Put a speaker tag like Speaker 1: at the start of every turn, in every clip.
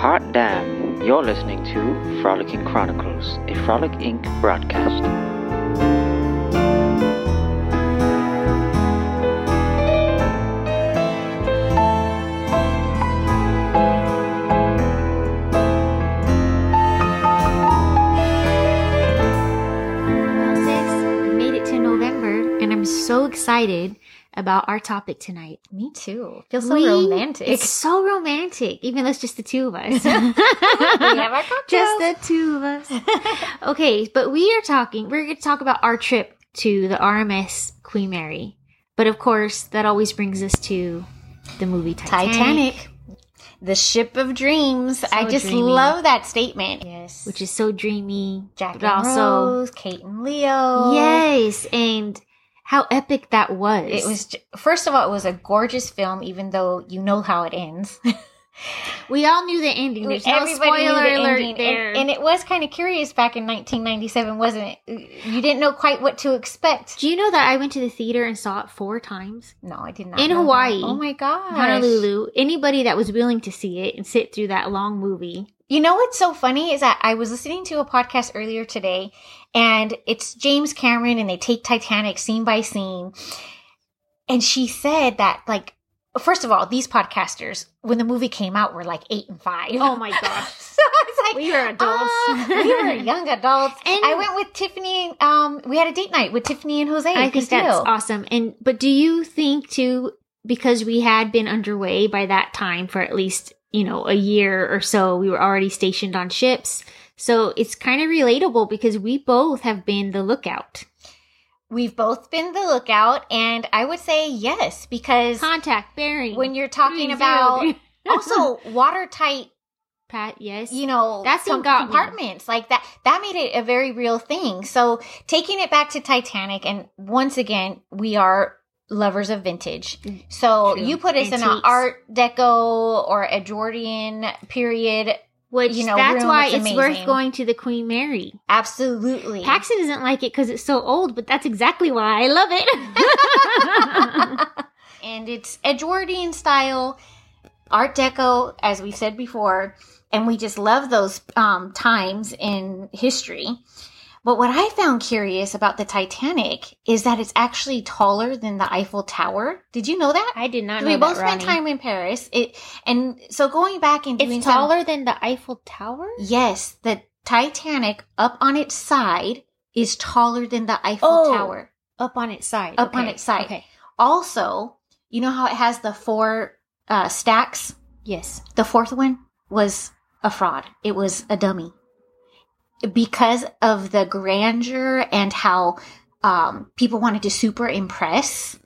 Speaker 1: Hot damn, you're listening to Frolicking Chronicles, a Frolic Inc. broadcast.
Speaker 2: Made it to November, and I'm so excited about our topic tonight.
Speaker 3: Me too. Feels so
Speaker 2: We-
Speaker 3: romantic.
Speaker 2: It's so romantic, even though it's just the two of us.
Speaker 3: we have our cocktails.
Speaker 2: just the two of us. okay, but we are talking, we're going to talk about our trip to the RMS Queen Mary. But of course, that always brings us to the movie Titanic.
Speaker 3: Titanic. The ship of dreams. I just
Speaker 2: dreamy.
Speaker 3: love that statement.
Speaker 2: Yes. Which is so dreamy.
Speaker 3: Jack
Speaker 2: but
Speaker 3: and
Speaker 2: also,
Speaker 3: Rose, Kate and Leo.
Speaker 2: yes. And how epic that was.
Speaker 3: It was, first of all, it was a gorgeous film, even though you know how it ends.
Speaker 2: We all knew the ending. There's no
Speaker 3: Everybody knew
Speaker 2: spoiler
Speaker 3: the
Speaker 2: alert
Speaker 3: ending.
Speaker 2: there.
Speaker 3: And, and it was kind of curious back in 1997, wasn't it? You didn't know quite what to expect.
Speaker 2: Do you know that I went to the theater and saw it four times?
Speaker 3: No, I did not.
Speaker 2: In
Speaker 3: know that.
Speaker 2: Hawaii.
Speaker 3: Oh my gosh.
Speaker 2: Honolulu. Anybody that was willing to see it and sit through that long movie.
Speaker 3: You know what's so funny is that I was listening to a podcast earlier today and it's James Cameron and they take Titanic scene by scene. And she said that like first of all, these podcasters, when the movie came out, were like eight and five.
Speaker 2: Oh my gosh.
Speaker 3: so it's like
Speaker 2: We were adults.
Speaker 3: ah, we were young adults.
Speaker 2: And-
Speaker 3: I went with Tiffany. Um, we had a date night with Tiffany and Jose.
Speaker 2: I think
Speaker 3: Castillo.
Speaker 2: that's awesome. And but do you think too because we had been underway by that time for at least, you know, a year or so, we were already stationed on ships. So it's kind of relatable because we both have been the lookout.
Speaker 3: We've both been the lookout, and I would say yes because
Speaker 2: Contact bearing.
Speaker 3: when you're talking about also watertight
Speaker 2: Pat, yes.
Speaker 3: you know
Speaker 2: that's scene
Speaker 3: com-
Speaker 2: got me.
Speaker 3: compartments like that that made it a very real thing so taking it back to titanic and once again we are lovers of vintage so
Speaker 2: True.
Speaker 3: you put us in an art deco or edwardian period
Speaker 2: Which
Speaker 3: you know,
Speaker 2: that's why
Speaker 3: it's
Speaker 2: it's, worth going to the Queen Mary.
Speaker 3: absolutely
Speaker 2: Paxton doesn't like it because it's so old, but that's exactly why I love it.
Speaker 3: and it's edwardian style art deco as we said before and we just love those um, times in history but what i found curious about the titanic is that it's actually taller than the eiffel tower did you know that
Speaker 2: I did not know
Speaker 3: we
Speaker 2: that,
Speaker 3: both spent
Speaker 2: Ronnie.
Speaker 3: time in paris it and so going back and doing
Speaker 2: It's
Speaker 3: some-
Speaker 2: taller than the Eiffel Tower.
Speaker 3: yes the titanic up on its side is taller than the eiffel
Speaker 2: Oh.
Speaker 3: tower
Speaker 2: Up on its side.
Speaker 3: Up on its side.
Speaker 2: Okay.
Speaker 3: also you know how it has the four uh, stacks
Speaker 2: Yes.
Speaker 3: The fourth one was a fraud. It was a dummy. Because of the grandeur and how um, people wanted to super impress,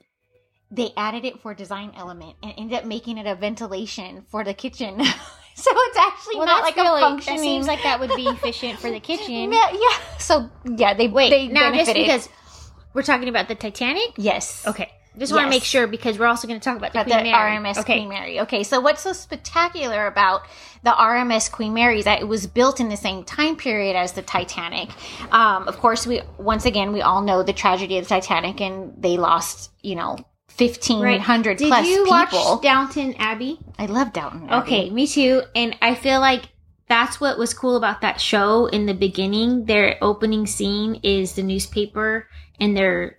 Speaker 3: they added it for design element and ended up making it a ventilation for the kitchen. so it's actually well, not like a functioning.
Speaker 2: That seems like that would be efficient for the kitchen.
Speaker 3: yeah, yeah. So yeah, they
Speaker 2: Wait,
Speaker 3: they
Speaker 2: now just because we're talking about the Titanic.
Speaker 3: yes,
Speaker 2: Okay. Just want to make sure because we're also going to talk about the
Speaker 3: About
Speaker 2: Queen
Speaker 3: the
Speaker 2: Mary.
Speaker 3: RMS
Speaker 2: okay.
Speaker 3: Queen Mary. Okay, so what's so spectacular about the RMS Queen Mary is that it was built in the same time period as the Titanic. Um, of course, we once again we all know the tragedy of the Titanic, and they lost you know fifteen hundred Right.
Speaker 2: Did
Speaker 3: plus
Speaker 2: you
Speaker 3: people.
Speaker 2: watch Downton Abbey?
Speaker 3: I love Downton. Abbey.
Speaker 2: Okay, me too. And I feel like that's what was cool about that show in the beginning. Their opening scene is the newspaper and their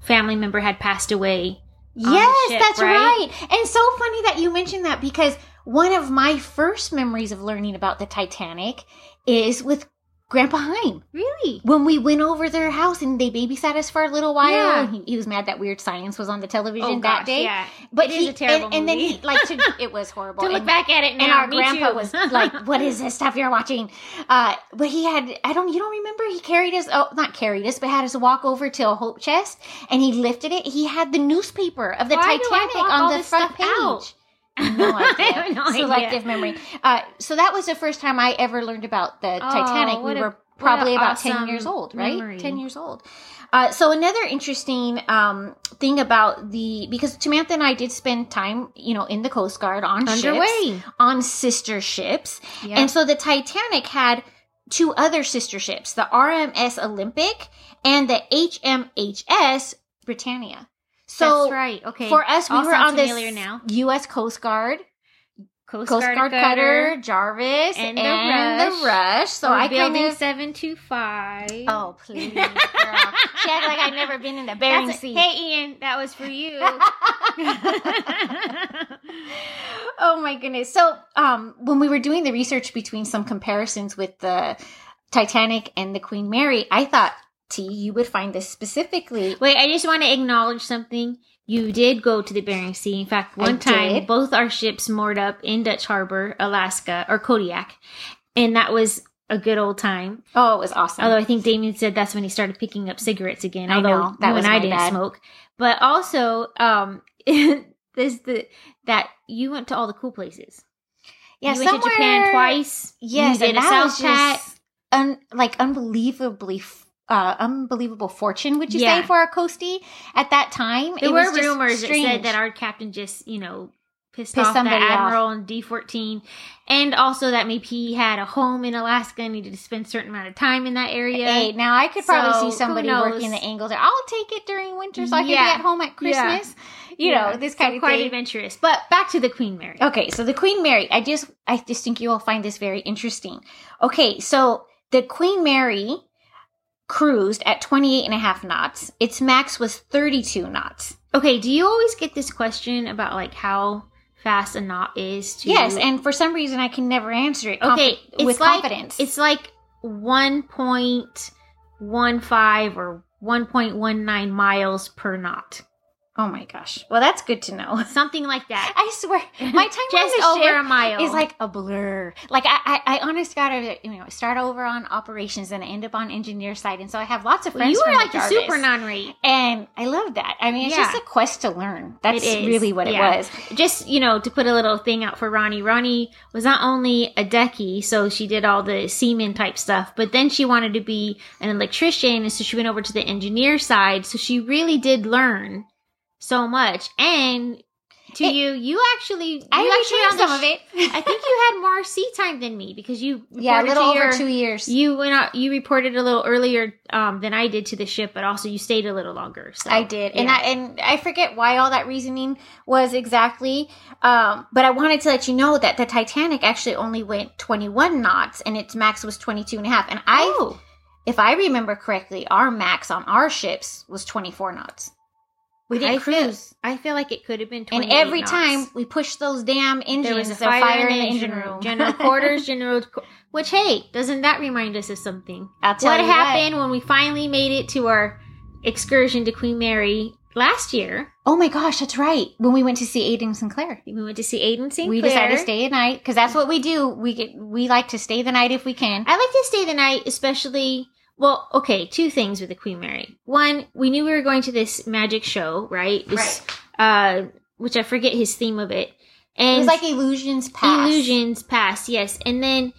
Speaker 2: family member had passed away.
Speaker 3: Yes,
Speaker 2: ship,
Speaker 3: that's
Speaker 2: right?
Speaker 3: right. And so funny that you mentioned that because one of my first memories of learning about the Titanic is with Grandpa Heim.
Speaker 2: Really?
Speaker 3: when we went over their house and they babysat us for a little while.
Speaker 2: Yeah.
Speaker 3: He, he was mad that Weird Science was on the television
Speaker 2: Oh,
Speaker 3: that
Speaker 2: gosh,
Speaker 3: day.
Speaker 2: yeah.
Speaker 3: But
Speaker 2: It is
Speaker 3: he,
Speaker 2: a terrible
Speaker 3: and, and then he like to, it was horrible.
Speaker 2: To look
Speaker 3: and,
Speaker 2: back at it now,
Speaker 3: and our grandpa
Speaker 2: too.
Speaker 3: was like, "What is this stuff you're watching?" Uh, but he had I don't you don't remember he carried us oh not carried us but had us walk over to a hope chest and he lifted it. He had the newspaper of the
Speaker 2: Why
Speaker 3: Titanic on the front page.
Speaker 2: out?
Speaker 3: No idea.
Speaker 2: no idea.
Speaker 3: Selective memory. Uh, so that was the first time I ever learned about the
Speaker 2: Oh,
Speaker 3: Titanic. We were
Speaker 2: what
Speaker 3: probably
Speaker 2: a
Speaker 3: about 10 years old, right?
Speaker 2: memory.
Speaker 3: 10 years old. Uh, so another interesting um, thing about the because Samantha and I did spend time, you know, in the Coast Guard on ships,
Speaker 2: Underway.
Speaker 3: on sister ships,
Speaker 2: Yeah.
Speaker 3: and so the Titanic had two other sister ships, the RMS Olympic and the HMHS Britannic. So
Speaker 2: That's right. Okay.
Speaker 3: for us, we
Speaker 2: All
Speaker 3: were on this
Speaker 2: now.
Speaker 3: U.S. Coast Guard
Speaker 2: Coast,
Speaker 3: Coast
Speaker 2: Guard,
Speaker 3: Guard
Speaker 2: Cutter,
Speaker 3: Cutter, Jarvis,
Speaker 2: and
Speaker 3: and,
Speaker 2: the
Speaker 3: the
Speaker 2: Rush.
Speaker 3: Rush. So
Speaker 2: or
Speaker 3: I kind
Speaker 2: building
Speaker 3: of.
Speaker 2: seven two five.
Speaker 3: Oh please, girl! she act like I've never been in the Bering
Speaker 2: That's-
Speaker 3: Sea.
Speaker 2: Hey, Ian, that was for you.
Speaker 3: oh my goodness. So, um, when we were doing the research between some comparisons with the Titanic and the Queen Mary, I thought, T, you would find this specifically.
Speaker 2: Wait, I just want to acknowledge something. You did go to the Bering Sea. In fact, one
Speaker 3: I
Speaker 2: time,
Speaker 3: did.
Speaker 2: both our ships moored up in Dutch Harbor, Alaska, or Kodiak, and that was a good old time.
Speaker 3: Oh, it was awesome.
Speaker 2: Although I think Damien said that's when he started picking up cigarettes again.
Speaker 3: I
Speaker 2: Although
Speaker 3: know, that was
Speaker 2: I didn't
Speaker 3: bad.
Speaker 2: smoke, but also um, there's the that you went to all the cool places.
Speaker 3: yeah,
Speaker 2: you went to Japan twice.
Speaker 3: Yes,
Speaker 2: you did
Speaker 3: and
Speaker 2: a South Pat.
Speaker 3: just un, like unbelievably. Uh, unbelievable fortune, would you
Speaker 2: Yeah.
Speaker 3: say, for a coastie at that time?
Speaker 2: There
Speaker 3: It
Speaker 2: were rumors that said that our captain just, you know, pissed,
Speaker 3: Pissed
Speaker 2: off the
Speaker 3: off.
Speaker 2: admiral in D fourteen, and also that maybe he had a home in Alaska and needed to spend a certain amount of time in that area.
Speaker 3: Hey, now I could probably
Speaker 2: So,
Speaker 3: see somebody working the angle there. I'll take it during winter so I can
Speaker 2: Yeah.
Speaker 3: be at home at
Speaker 2: Yeah.
Speaker 3: Christmas. You
Speaker 2: Yeah.
Speaker 3: know, this
Speaker 2: So
Speaker 3: kind of
Speaker 2: quite
Speaker 3: thing.
Speaker 2: adventurous. But back to the Queen Mary.
Speaker 3: Okay, so the Queen Mary, I just I just think you will find this very interesting. Okay, so the Queen Mary cruised at 28 and a half knots. Its max was 32 knots.
Speaker 2: Okay, do you always get this question about like how fast a knot is? To
Speaker 3: Yes, and for some reason I can never answer it
Speaker 2: okay, it's
Speaker 3: with
Speaker 2: like,
Speaker 3: confidence.
Speaker 2: It's like one point one five or one point one nine miles per knot,
Speaker 3: oh my gosh. Well, that's good to know.
Speaker 2: something like that.
Speaker 3: I swear, my time
Speaker 2: Just
Speaker 3: on
Speaker 2: over a mile
Speaker 3: is like a blur. Like I, I, I honest God, I, you know, start over on operations and I end up on engineer side, and so I have lots of
Speaker 2: Well,
Speaker 3: friends.
Speaker 2: you were like
Speaker 3: Jarvis.
Speaker 2: super non-rate.
Speaker 3: and I love that. I mean, it's
Speaker 2: Yeah.
Speaker 3: just a quest to learn. That's really what
Speaker 2: yeah.
Speaker 3: it was.
Speaker 2: just you know to put a little thing out for Ronnie. Ronnie was not only a decky, so she did all the seaman type stuff, but then she wanted to be an electrician, and so she went over to the engineer side. So she really did learn so much. And to
Speaker 3: It-
Speaker 2: you, you actually, you
Speaker 3: I
Speaker 2: actually on the
Speaker 3: some of it.
Speaker 2: I think you had more sea time than me because you
Speaker 3: yeah, a little over
Speaker 2: your-
Speaker 3: two years.
Speaker 2: You went out. You reported a little earlier um, than I did to the ship, but also you stayed a little longer. So
Speaker 3: I did, and. I and I forget why all that reasoning was exactly. Um, but I wanted to let you know that the Titanic actually only went 21 knots, and its max was 22 and a half. And I,
Speaker 2: oh,
Speaker 3: if I remember correctly, our max on our ships was 24 knots. We didn't
Speaker 2: I feel,
Speaker 3: cruise,
Speaker 2: I feel like it could have been.
Speaker 3: twenty.
Speaker 2: and
Speaker 3: every
Speaker 2: knots.
Speaker 3: time we pushed those damn engines,
Speaker 2: there was a
Speaker 3: a
Speaker 2: fire, in the engine room, general quarters, general. Which hey, doesn't that remind us of something?
Speaker 3: I'll tell
Speaker 2: What happened when we finally made it to our excursion to Queen Mary last year?
Speaker 3: Oh my gosh, that's right. When we went to see Aiden Sinclair.
Speaker 2: We went to see Aiden Sinclair.
Speaker 3: We decided to stay a night because that's what we do. We get we like to stay the night if we can.
Speaker 2: I like to stay the night, especially. Well, okay, two things with the Queen Mary. One, we knew we were going to this magic show, right? This, Uh, which I forget his theme of it. And
Speaker 3: It was like illusions past.
Speaker 2: Illusions Past, yes. And then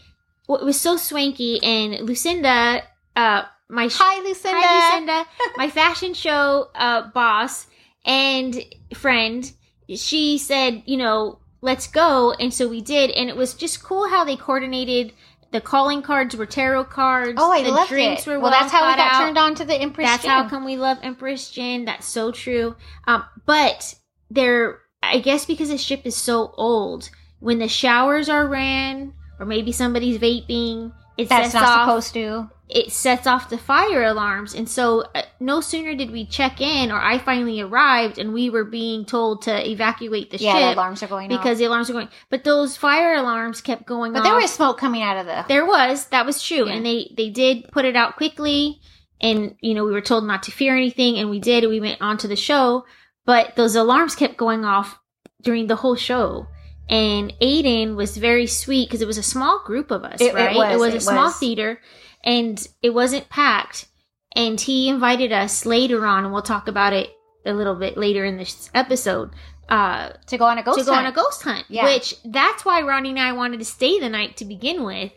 Speaker 2: it was so swanky and Lucinda, uh, my sh-
Speaker 3: Hi, Lucinda.
Speaker 2: Hi, Lucinda, my fashion show uh, boss and friend, she said, you know, let's go, and so we did, and it was just cool how they coordinated. The calling cards were tarot cards.
Speaker 3: Oh, I
Speaker 2: the
Speaker 3: loved
Speaker 2: drinks
Speaker 3: it.
Speaker 2: Were
Speaker 3: well,
Speaker 2: well
Speaker 3: that's how we got
Speaker 2: out.
Speaker 3: turned on to the Empress.
Speaker 2: That's
Speaker 3: Gin.
Speaker 2: how come we love Empress Gin. That's so true. Um, but there, I guess because the ship is so old, when the showers are ran, or maybe somebody's vaping, it
Speaker 3: That's not
Speaker 2: off.
Speaker 3: supposed to.
Speaker 2: It sets off the fire alarms, and so uh, no sooner did we check in, or I finally arrived, and we were being told to evacuate the
Speaker 3: Yeah, the
Speaker 2: ship
Speaker 3: alarms are going
Speaker 2: because
Speaker 3: off.
Speaker 2: the alarms were going. But those fire alarms kept going
Speaker 3: But
Speaker 2: off.
Speaker 3: there was smoke coming out of the.
Speaker 2: There was. That was true.
Speaker 3: Yeah.
Speaker 2: And they they did put it out quickly and you know, we were told not to fear anything and we did. We went on to the show, but those alarms kept going off during the whole show. And Aiden was very sweet because it was a small group of us,
Speaker 3: It- it
Speaker 2: right?
Speaker 3: was,
Speaker 2: a
Speaker 3: it
Speaker 2: small
Speaker 3: was.
Speaker 2: theater and it wasn't packed. And he invited us later on, and we'll talk about it a little bit later in this episode. Uh,
Speaker 3: to go on a ghost
Speaker 2: to go
Speaker 3: hunt.
Speaker 2: on a ghost hunt,
Speaker 3: Yeah.
Speaker 2: which that's why Ronnie and I wanted to stay the night to begin with.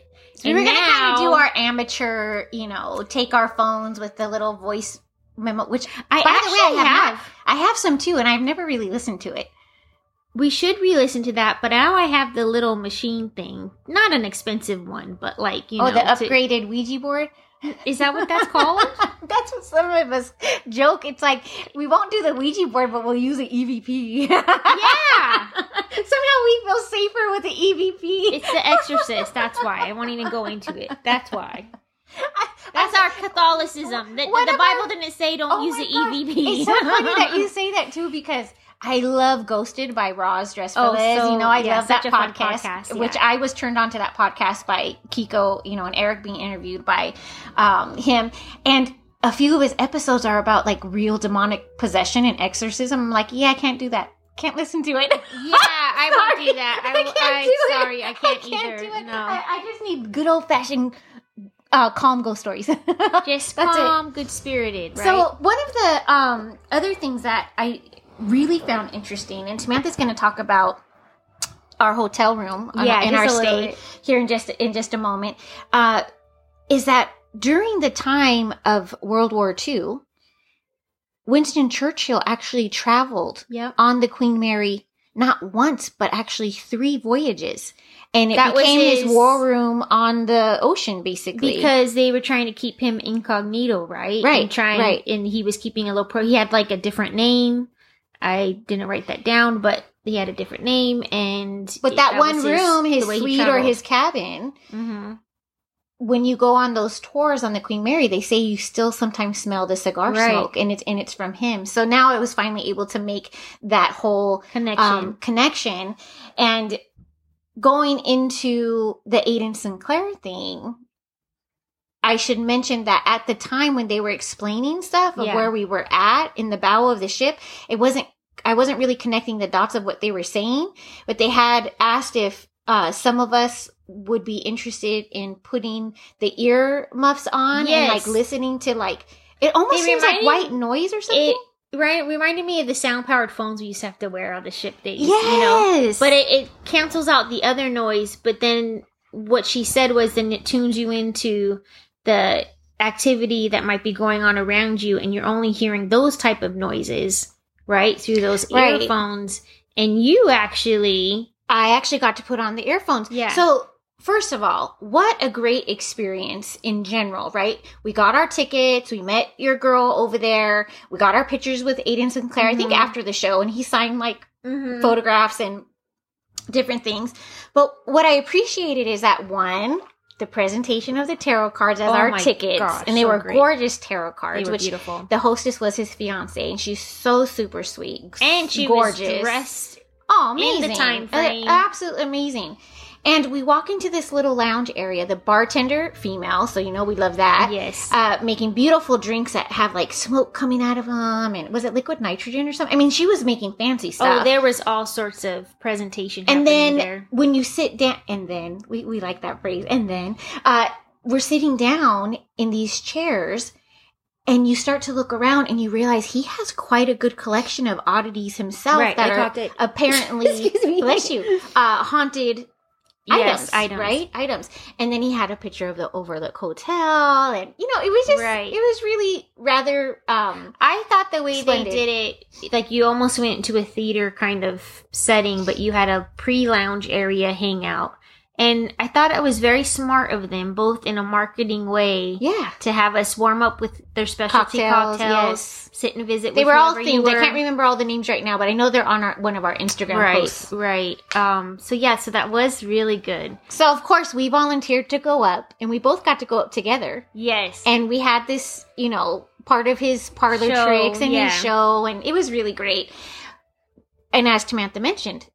Speaker 2: And we
Speaker 3: were gonna kind of do our amateur, you know, take our phones with the little voice memo. Which,
Speaker 2: I
Speaker 3: by
Speaker 2: actually
Speaker 3: the way, I have,
Speaker 2: have.
Speaker 3: I have some too, and I've never really listened to it.
Speaker 2: We should re-listen to that, but now I have the little machine thing. Not an expensive one, but like you
Speaker 3: oh,
Speaker 2: know,
Speaker 3: the
Speaker 2: to-
Speaker 3: upgraded Ouija board.
Speaker 2: is that what that's called?
Speaker 3: That's what some of us joke. It's like we won't do the Ouija board, but we'll use an EVP.
Speaker 2: yeah.
Speaker 3: Somehow we feel safer with the EVP.
Speaker 2: It's The Exorcist. That's why I won't even go into it. That's why.
Speaker 3: I-
Speaker 2: That's
Speaker 3: I-
Speaker 2: our Catholicism. The, the. Bible didn't say don't
Speaker 3: Oh
Speaker 2: use the
Speaker 3: God.
Speaker 2: EVP.
Speaker 3: It's so funny that you say that too because I love Ghosted by Roz Dress for
Speaker 2: Oh,
Speaker 3: Liz.
Speaker 2: so-
Speaker 3: you know, I
Speaker 2: yeah,
Speaker 3: love that
Speaker 2: such a fun
Speaker 3: podcast,
Speaker 2: podcast,
Speaker 3: which. I was turned on to that podcast by Kiko, you know, and Eric being interviewed by um, him. And a few of his episodes are about like real demonic possession and exorcism. I'm like, yeah, I can't do that. Can't listen to it.
Speaker 2: Yeah, I won't do that. I,
Speaker 3: I can't
Speaker 2: I'm
Speaker 3: do it.
Speaker 2: sorry, I can't, either.
Speaker 3: do it.
Speaker 2: No,
Speaker 3: I, I just need good old fashioned uh, calm ghost stories.
Speaker 2: just
Speaker 3: That's it.
Speaker 2: calm, good spirited. Right?
Speaker 3: So one of the um, other things that I really found interesting, and Samantha's going to talk about our hotel room on-
Speaker 2: Yeah,
Speaker 3: in our stay here in just in just a moment, uh, is that during the time of World War II, Winston Churchill actually traveled
Speaker 2: yep.
Speaker 3: on the Queen Mary not once but actually three voyages. And it
Speaker 2: That
Speaker 3: became his,
Speaker 2: his-
Speaker 3: war room on the ocean, basically.
Speaker 2: Because they were trying to keep him incognito, right?
Speaker 3: Right,
Speaker 2: And trying,
Speaker 3: right.
Speaker 2: And he was keeping a low pro. He had like a different name. I didn't write that down, but he had a different name, and
Speaker 3: but that, one
Speaker 2: was
Speaker 3: room, his
Speaker 2: the way he
Speaker 3: suite or his cabin,
Speaker 2: Mhm.
Speaker 3: when you go on those tours on the Queen Mary, they say you still sometimes smell the cigar
Speaker 2: Right.
Speaker 3: smoke, and it's and it's from him. So now I was finally able to make that whole
Speaker 2: connection.
Speaker 3: um, connection, and going into the Aiden Sinclair thing. I should mention that at the time when they were explaining stuff of
Speaker 2: Yeah.
Speaker 3: where we were at in the bow of the ship, it wasn't I wasn't really connecting the dots of what they were saying, but they had asked if uh, some of us would be interested in putting the ear muffs on and like listening to like it almost
Speaker 2: They
Speaker 3: seems like white noise or something.
Speaker 2: it right reminded me of the sound powered phones we used to have to wear on the ship days. You know,
Speaker 3: yes,
Speaker 2: but it, it cancels out the other noise. But then what she said was then it tunes you into the activity that might be going on around you, and you're only hearing those type of noises right through those
Speaker 3: Right.
Speaker 2: earphones. And you actually,
Speaker 3: I actually got to put on the earphones.
Speaker 2: Yeah.
Speaker 3: So first of all, what a great experience in general, right? We got our tickets. We met your girl over there. We got our pictures with Aiden Sinclair. I think
Speaker 2: Mhm.
Speaker 3: after the show, and he signed like
Speaker 2: Mhm.
Speaker 3: photographs and different things. But what I appreciated is that one, the presentation of the tarot cards as
Speaker 2: Oh
Speaker 3: our tickets,
Speaker 2: gosh,
Speaker 3: and they
Speaker 2: so
Speaker 3: were
Speaker 2: great.
Speaker 3: gorgeous tarot cards.
Speaker 2: they were
Speaker 3: which
Speaker 2: beautiful,
Speaker 3: the hostess was his fiance, and she's so super sweet
Speaker 2: and she
Speaker 3: gorgeous.
Speaker 2: was dressed.
Speaker 3: Oh,
Speaker 2: in the
Speaker 3: amazing.
Speaker 2: time
Speaker 3: Uh,
Speaker 2: frame.
Speaker 3: absolutely amazing. And we walk into this little lounge area. The bartender, female, so you know we love that.
Speaker 2: Yes.
Speaker 3: Uh, making beautiful drinks that have like smoke coming out of them, and was it liquid nitrogen or something? I mean, she was making fancy stuff.
Speaker 2: Oh, there was all sorts of presentation
Speaker 3: and then
Speaker 2: there.
Speaker 3: when you sit down, and then we we like that phrase. And then uh, we're sitting down in these chairs. And you start to look around and you realize he has quite a good collection of oddities himself
Speaker 2: Right,
Speaker 3: that
Speaker 2: I
Speaker 3: are apparently
Speaker 2: Excuse me.
Speaker 3: bless you uh haunted
Speaker 2: Yes,
Speaker 3: items,
Speaker 2: items.
Speaker 3: right items and then he had a picture of the overlook hotel and you know it was just
Speaker 2: Right.
Speaker 3: it was really rather um
Speaker 2: I thought the way
Speaker 3: Splendid.
Speaker 2: they did it, like you almost went into a theater kind of setting, but you had a pre lounge area hangout. And I thought it was very smart of them, both in a marketing way,
Speaker 3: yeah
Speaker 2: to have us warm up with their specialty
Speaker 3: Cocktails,
Speaker 2: cocktails,
Speaker 3: yes.
Speaker 2: sit and visit. With
Speaker 3: them. They
Speaker 2: were all
Speaker 3: themed i can't remember all the names right now but i know they're on our one of our instagram
Speaker 2: Right,
Speaker 3: posts
Speaker 2: right. Um. So yeah, so that was really good.
Speaker 3: so of course we volunteered to go up and we both got to go up together
Speaker 2: Yes.
Speaker 3: and we had this you know part of his parlor
Speaker 2: Show,
Speaker 3: tricks and
Speaker 2: yeah.
Speaker 3: his show and it was really great and as Samantha mentioned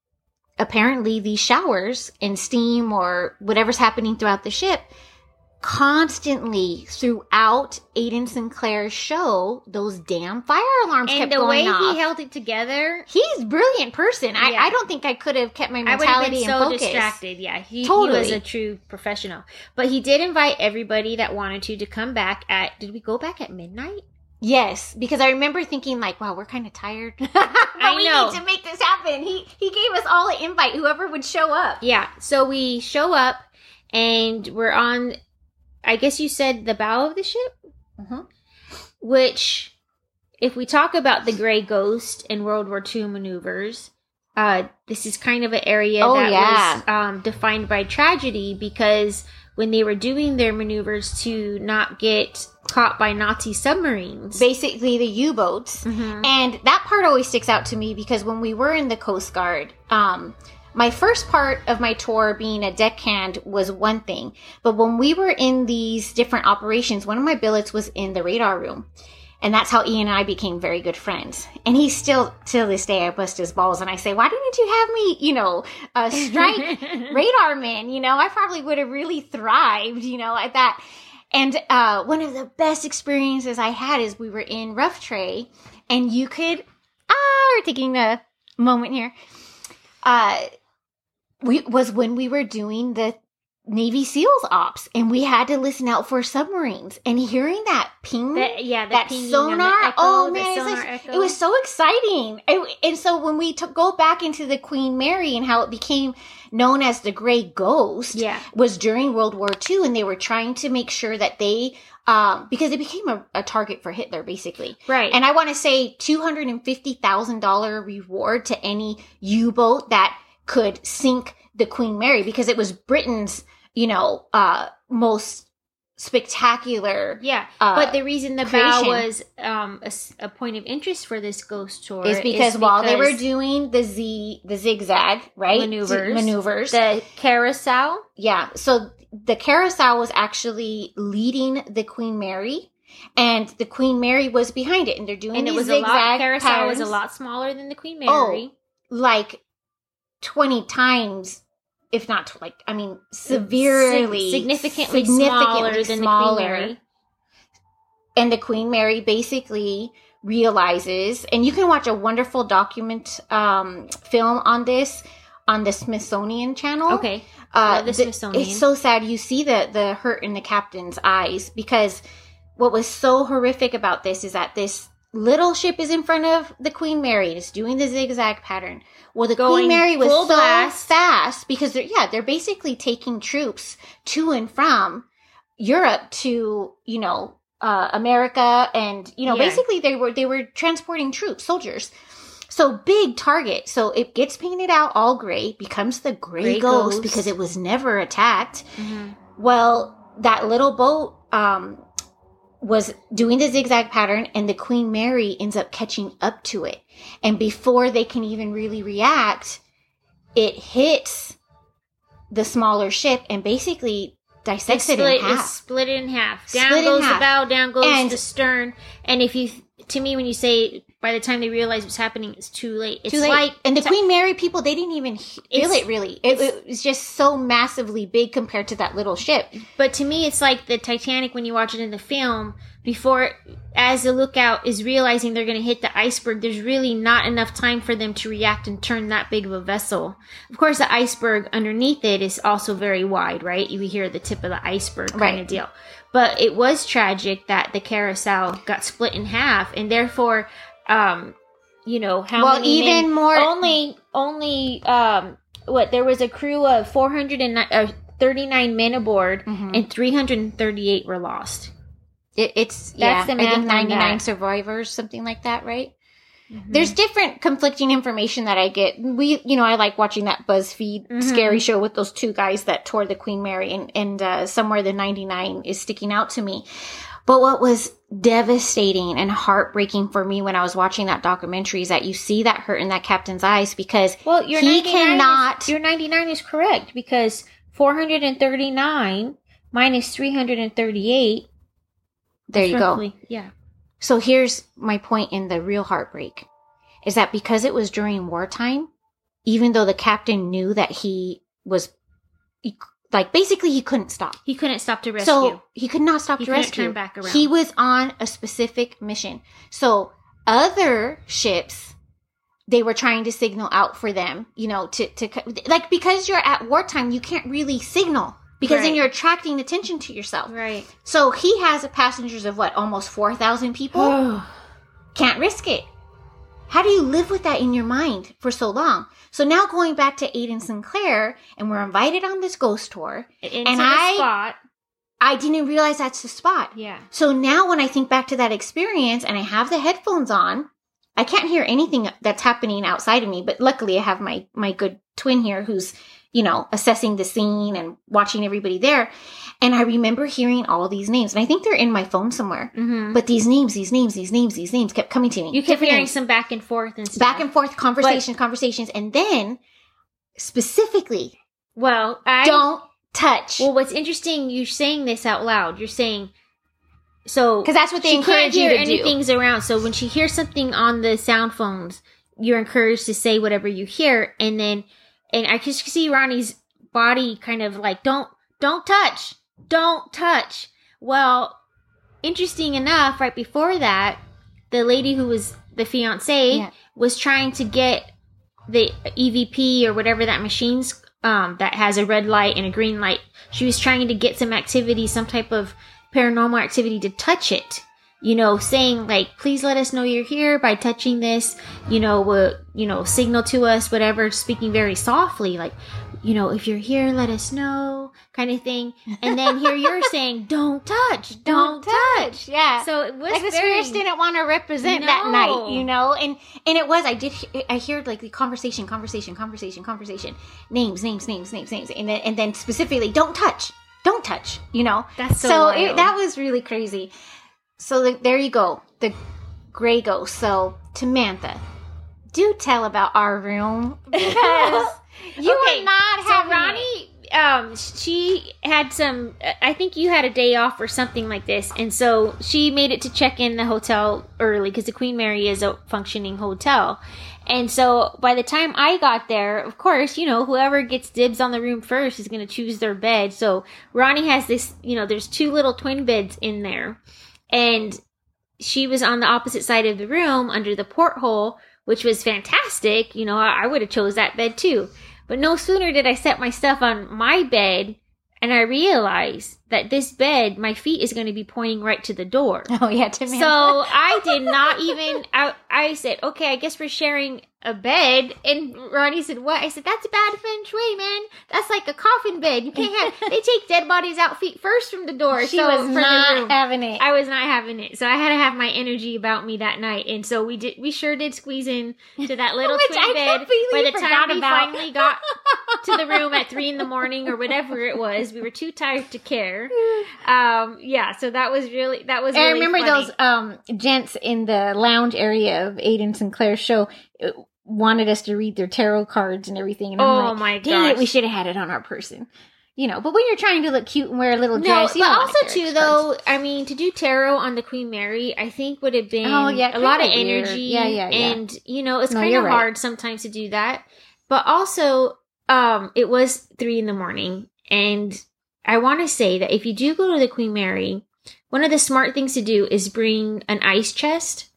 Speaker 3: apparently these showers and steam or whatever's happening throughout the ship constantly throughout Aiden Sinclair's show those damn fire alarms
Speaker 2: and
Speaker 3: kept
Speaker 2: the way
Speaker 3: off.
Speaker 2: he held it together,
Speaker 3: He's a brilliant person. I,
Speaker 2: Yeah.
Speaker 3: I don't think I could have kept my
Speaker 2: I
Speaker 3: mentality
Speaker 2: been so
Speaker 3: focus.
Speaker 2: distracted. Yeah, he, he
Speaker 3: Totally.
Speaker 2: was a true professional. But he did invite everybody that wanted to to come back at. Did we go back at midnight?
Speaker 3: Yes, because I remember thinking like, wow, we're kind of tired. but
Speaker 2: I
Speaker 3: we
Speaker 2: know.
Speaker 3: need to make this happen. He he gave us all an invite, whoever would show up.
Speaker 2: Yeah. So we show up and we're on. I guess you said the bow of the ship,
Speaker 3: Mhm.
Speaker 2: which, if we talk about the Gray Ghost and World War II maneuvers, uh, this is kind of an area
Speaker 3: Oh,
Speaker 2: that
Speaker 3: yeah.
Speaker 2: was um, defined by tragedy because when they were doing their maneuvers to not get caught by Nazi submarines.
Speaker 3: Basically, the U-boats,
Speaker 2: Mhm.
Speaker 3: and that part always sticks out to me because when we were in the Coast Guard, um, my first part of my tour being a deckhand was one thing, but when we were in these different operations, one of my billets was in the radar room. And that's how Ian and I became very good friends. And he still, till this day, I bust his balls and I say, why didn't you have me, you know, uh, strike radar man? You know, I probably would have really thrived, you know, at that. And uh, one of the best experiences I had is we were in Rough Tray and you could, ah, we're taking a moment here. Uh, we was when we were doing the Navy SEALs ops and we had to listen out for submarines and hearing that ping,
Speaker 2: The- yeah, the
Speaker 3: that sonar.
Speaker 2: echo,
Speaker 3: oh man,
Speaker 2: sonar
Speaker 3: like- it was so exciting. It- and so when we took go back into the Queen Mary and how it became known as the Gray Ghost,
Speaker 2: yeah,
Speaker 3: was during World War II, and they were trying to make sure that they, um, because it became a, a target for Hitler, basically.
Speaker 2: right.
Speaker 3: And I want to say two hundred and fifty thousand dollar reward to any U boat that could sink the Queen Mary because it was Britain's, you know, uh, most spectacular.
Speaker 2: yeah,
Speaker 3: uh,
Speaker 2: but the reason the bow was um, a, a point of interest for this ghost tour
Speaker 3: is because while they were doing the Z, the zigzag, right
Speaker 2: Maneuvers.
Speaker 3: maneuvers,
Speaker 2: the carousel.
Speaker 3: Yeah. So the carousel was actually leading the Queen Mary, and the Queen Mary was behind it, and they're doing
Speaker 2: And it was a lot.
Speaker 3: zigzag
Speaker 2: Carousel was a lot smaller than the Queen Mary,
Speaker 3: Oh,
Speaker 2: Mary.
Speaker 3: like twenty times, if not like I mean, severely,
Speaker 2: Sig- significantly,
Speaker 3: significantly
Speaker 2: smaller than
Speaker 3: smaller.
Speaker 2: the Queen Mary.
Speaker 3: And the Queen Mary basically realizes, and you can watch a wonderful document um, film on this on the Smithsonian Channel.
Speaker 2: Okay,
Speaker 3: Uh,
Speaker 2: the
Speaker 3: the-
Speaker 2: Smithsonian.
Speaker 3: It's so sad. You see the the hurt in the captain's eyes because what was so horrific about this is that this little ship is in front of the Queen Mary. It's doing the zigzag pattern. Well, the
Speaker 2: Going
Speaker 3: Queen Mary was so
Speaker 2: blast.
Speaker 3: fast because they're yeah they're basically taking troops to and from Europe to you know uh, America and you know
Speaker 2: Yeah.
Speaker 3: basically they were they were transporting troops soldiers. So big target. So it gets painted out all gray, becomes the gray,
Speaker 2: Gray
Speaker 3: ghost,
Speaker 2: ghost.
Speaker 3: because it was never attacked.
Speaker 2: Mhm.
Speaker 3: Well, that little boat um, was doing the zigzag pattern, and the Queen Mary ends up catching up to it. And before they can even really react, it hits the smaller ship and basically dissects
Speaker 2: It
Speaker 3: it, in half.
Speaker 2: Split it in half. Down
Speaker 3: Split in
Speaker 2: goes
Speaker 3: half.
Speaker 2: the bow, down goes
Speaker 3: And-
Speaker 2: the stern. And if you, to me, when you say by the time they realize what's happening, it's too late. It's
Speaker 3: Too late.
Speaker 2: like
Speaker 3: and the Queen Mary people, they didn't even feel it really. It, it was just so massively big compared to that little ship.
Speaker 2: But to me, it's like the Titanic when you watch it in the film. Before, as the lookout is realizing they're going to hit the iceberg, there's really not enough time for them to react and turn that big of a vessel. Of course, the iceberg underneath it is also very wide, right? You hear the tip of the iceberg kind
Speaker 3: Right.
Speaker 2: of deal. But it was tragic that the carousel got split in half, and therefore, um, you know how
Speaker 3: Well,
Speaker 2: many
Speaker 3: even
Speaker 2: men-
Speaker 3: more-
Speaker 2: only only um what there was a crew of 439 men aboard
Speaker 3: Mhm.
Speaker 2: and 338 were lost.
Speaker 3: It, it's
Speaker 2: That's
Speaker 3: yeah,
Speaker 2: the
Speaker 3: I think ninety nine survivors, something like that, right?
Speaker 2: Mm-hmm.
Speaker 3: There's different conflicting information that I get. We, you know, I like watching that BuzzFeed
Speaker 2: Mhm.
Speaker 3: scary show with those two guys that tore the Queen Mary, and and uh, somewhere the ninety nine is sticking out to me. But what was devastating and heartbreaking for me when I was watching that documentary is that you see that hurt in that captain's eyes because
Speaker 2: well, your
Speaker 3: he
Speaker 2: 99
Speaker 3: cannot-
Speaker 2: Is, your 99 is correct because 439 minus 338.
Speaker 3: there you go.
Speaker 2: Yeah.
Speaker 3: So here's my point in the real heartbreak is that because it was during wartime, even though the captain knew that he was like basically he couldn't stop.
Speaker 2: He couldn't stop to rescue.
Speaker 3: So he could not stop
Speaker 2: He
Speaker 3: to rescue.
Speaker 2: turn back around.
Speaker 3: He was on a specific mission. So other ships they were trying to signal out for them, you know, to to like because you're at wartime, you can't really signal because then you're attracting attention to yourself.
Speaker 2: right.
Speaker 3: So he has a passengers of what, almost 4,000 people? Oh. can't risk it. How do you live with that in your mind for so long? So now going back to Aiden Sinclair, and we're invited on this ghost tour.
Speaker 2: Into
Speaker 3: And
Speaker 2: the
Speaker 3: I-
Speaker 2: spot.
Speaker 3: I didn't realize that's the spot.
Speaker 2: Yeah.
Speaker 3: So now when I think back to that experience and I have the headphones on, I can't hear anything that's happening outside of me, but luckily I have my my good twin here who's, you know, assessing the scene and watching everybody there. And I remember hearing all these names. And I think they're in my phone somewhere.
Speaker 2: Mm-hmm.
Speaker 3: But these names, these names, these names, these names kept coming to me.
Speaker 2: You kept
Speaker 3: Different
Speaker 2: hearing
Speaker 3: names.
Speaker 2: some back and forth and stuff.
Speaker 3: back and forth conversations, conversations, and then specifically
Speaker 2: Well, I
Speaker 3: don't touch.
Speaker 2: Well, what's interesting, you're saying this out loud. You're saying so
Speaker 3: Because that's what they encourage you to do.
Speaker 2: anything's around. So when she hears something on the sound phones, you're encouraged to say whatever you hear, and then and I just see Ronnie's body kind of like don't don't touch, don't touch. Well, interesting enough, right before that, the lady who was the fiance
Speaker 3: Yeah.
Speaker 2: was trying to get the EVP or whatever that machine's um, that has a red light and a green light. She was trying to get some activity, some type of paranormal activity to touch it. You know, saying like, please let us know you're here by touching this. You know, will you know signal to us, whatever. Speaking very softly, like, you know, if you're here, let us know, kind of thing. And then here you're saying, don't touch, don't, touch.
Speaker 3: Yeah.
Speaker 2: So it was
Speaker 3: like the
Speaker 2: very,
Speaker 3: spirits didn't want to represent that night, you know, and and it was. I did. I heard like the conversation, conversation, conversation, conversation, names, names, names, names, names, and then and then specifically, don't touch, don't touch, you know.
Speaker 2: That's so
Speaker 3: so it, that was really crazy. So the, there you go, the gray ghost. So Tamantha, do tell about our room because you
Speaker 2: Okay,
Speaker 3: are not
Speaker 2: so
Speaker 3: having.
Speaker 2: Ronnie, um, she had some. I think you had a day off or something like this, and so she made it to check in the hotel early because the Queen Mary is a functioning hotel. And so by the time I got there, of course, you know, whoever gets dibs on the room first is going to choose their bed. So Ronnie has this, you know, there's two little twin beds in there. And she was on the opposite side of the room under the porthole, which was fantastic. You know, I, I would have chose that bed too. But no sooner did I set my stuff on my bed and I realized that this bed, my feet is going to be pointing right to the door.
Speaker 3: Oh yeah, Tamantha.
Speaker 2: So I did not even. I, I said, okay, I guess we're sharing a bed. And Ronnie said, what? I said, that's a bad feng shui, man. That's like a coffin bed. You can't have. they take dead bodies out feet first from the door.
Speaker 3: she
Speaker 2: so
Speaker 3: was not having it.
Speaker 2: I was not having it, so I had to have my energy about me that night, and so we did. We sure did squeeze in to that little twin
Speaker 3: I
Speaker 2: bed. By the time we
Speaker 3: about.
Speaker 2: finally got to the room at three in the morning or whatever it was, we were too tired to care. Um, yeah, so that was really that was.
Speaker 3: I remember
Speaker 2: funny.
Speaker 3: those um gents in the lounge area of Aiden Sinclair's show wanted us to read their tarot cards and everything. And I'm
Speaker 2: Oh
Speaker 3: like,
Speaker 2: my
Speaker 3: dang it, we should have had it on our person. You know, but when you're trying to look cute and wear a little
Speaker 2: No,
Speaker 3: dress, you
Speaker 2: but also too, though. I mean, to do tarot on the Queen Mary, I think would have been
Speaker 3: Oh, yeah,
Speaker 2: a lot of
Speaker 3: weird.
Speaker 2: energy.
Speaker 3: Yeah, yeah, yeah.
Speaker 2: And you know, it's
Speaker 3: No,
Speaker 2: kind of
Speaker 3: right.
Speaker 2: hard sometimes to do that. But also, um, it was three in the morning, and I want to say that if you do go to the Queen Mary, one of the smart things to do is bring an ice chest.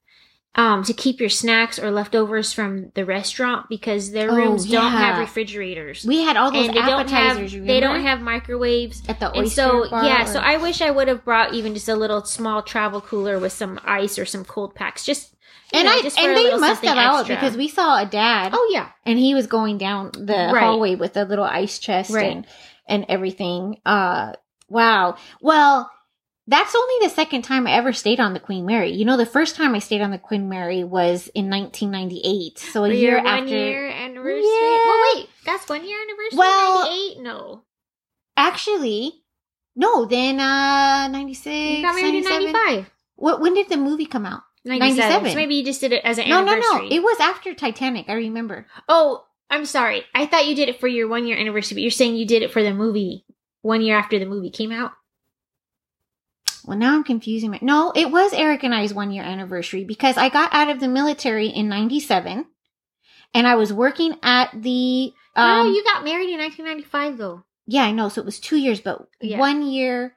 Speaker 2: Um, to keep your snacks or leftovers from the restaurant because their
Speaker 3: Oh,
Speaker 2: rooms don't have refrigerators
Speaker 3: we had all those
Speaker 2: and they don't have
Speaker 3: appetizers.
Speaker 2: they don't have microwaves
Speaker 3: at the oyster
Speaker 2: and so
Speaker 3: bar
Speaker 2: yeah
Speaker 3: or-
Speaker 2: so i wish i would have brought even just a little small travel cooler with some ice or some cold packs just
Speaker 3: and
Speaker 2: know,
Speaker 3: I
Speaker 2: just
Speaker 3: and they must have out because we saw a dad
Speaker 2: oh yeah
Speaker 3: and he was going down the
Speaker 2: Right.
Speaker 3: hallway with a little ice chest
Speaker 2: Right.
Speaker 3: and and everything. Uh wow. Well, that's only the second time I ever stayed on the Queen Mary. You know, the first time I stayed on the Queen Mary was in 1998. So a year after
Speaker 2: year anniversary
Speaker 3: Yeah.
Speaker 2: well wait that's one year anniversary
Speaker 3: Well-
Speaker 2: 98 no
Speaker 3: actually no, then uh 96
Speaker 2: you got married in 95
Speaker 3: What when did the movie come out?
Speaker 2: 97.
Speaker 3: 97.
Speaker 2: So maybe you just did it as an
Speaker 3: No, no,
Speaker 2: anniversary
Speaker 3: no. It was after Titanic, I remember.
Speaker 2: oh i'm sorry i thought you did it for your one year anniversary but you're saying you did it for the movie one year after the movie came out
Speaker 3: Well, now I'm confusing. My- no, it was Eric and I's one year anniversary because I got out of the military in 97 and I was working at the, um,
Speaker 2: no you got married in 1995 though
Speaker 3: yeah, I know. So it was two years, but
Speaker 2: Yeah.
Speaker 3: one year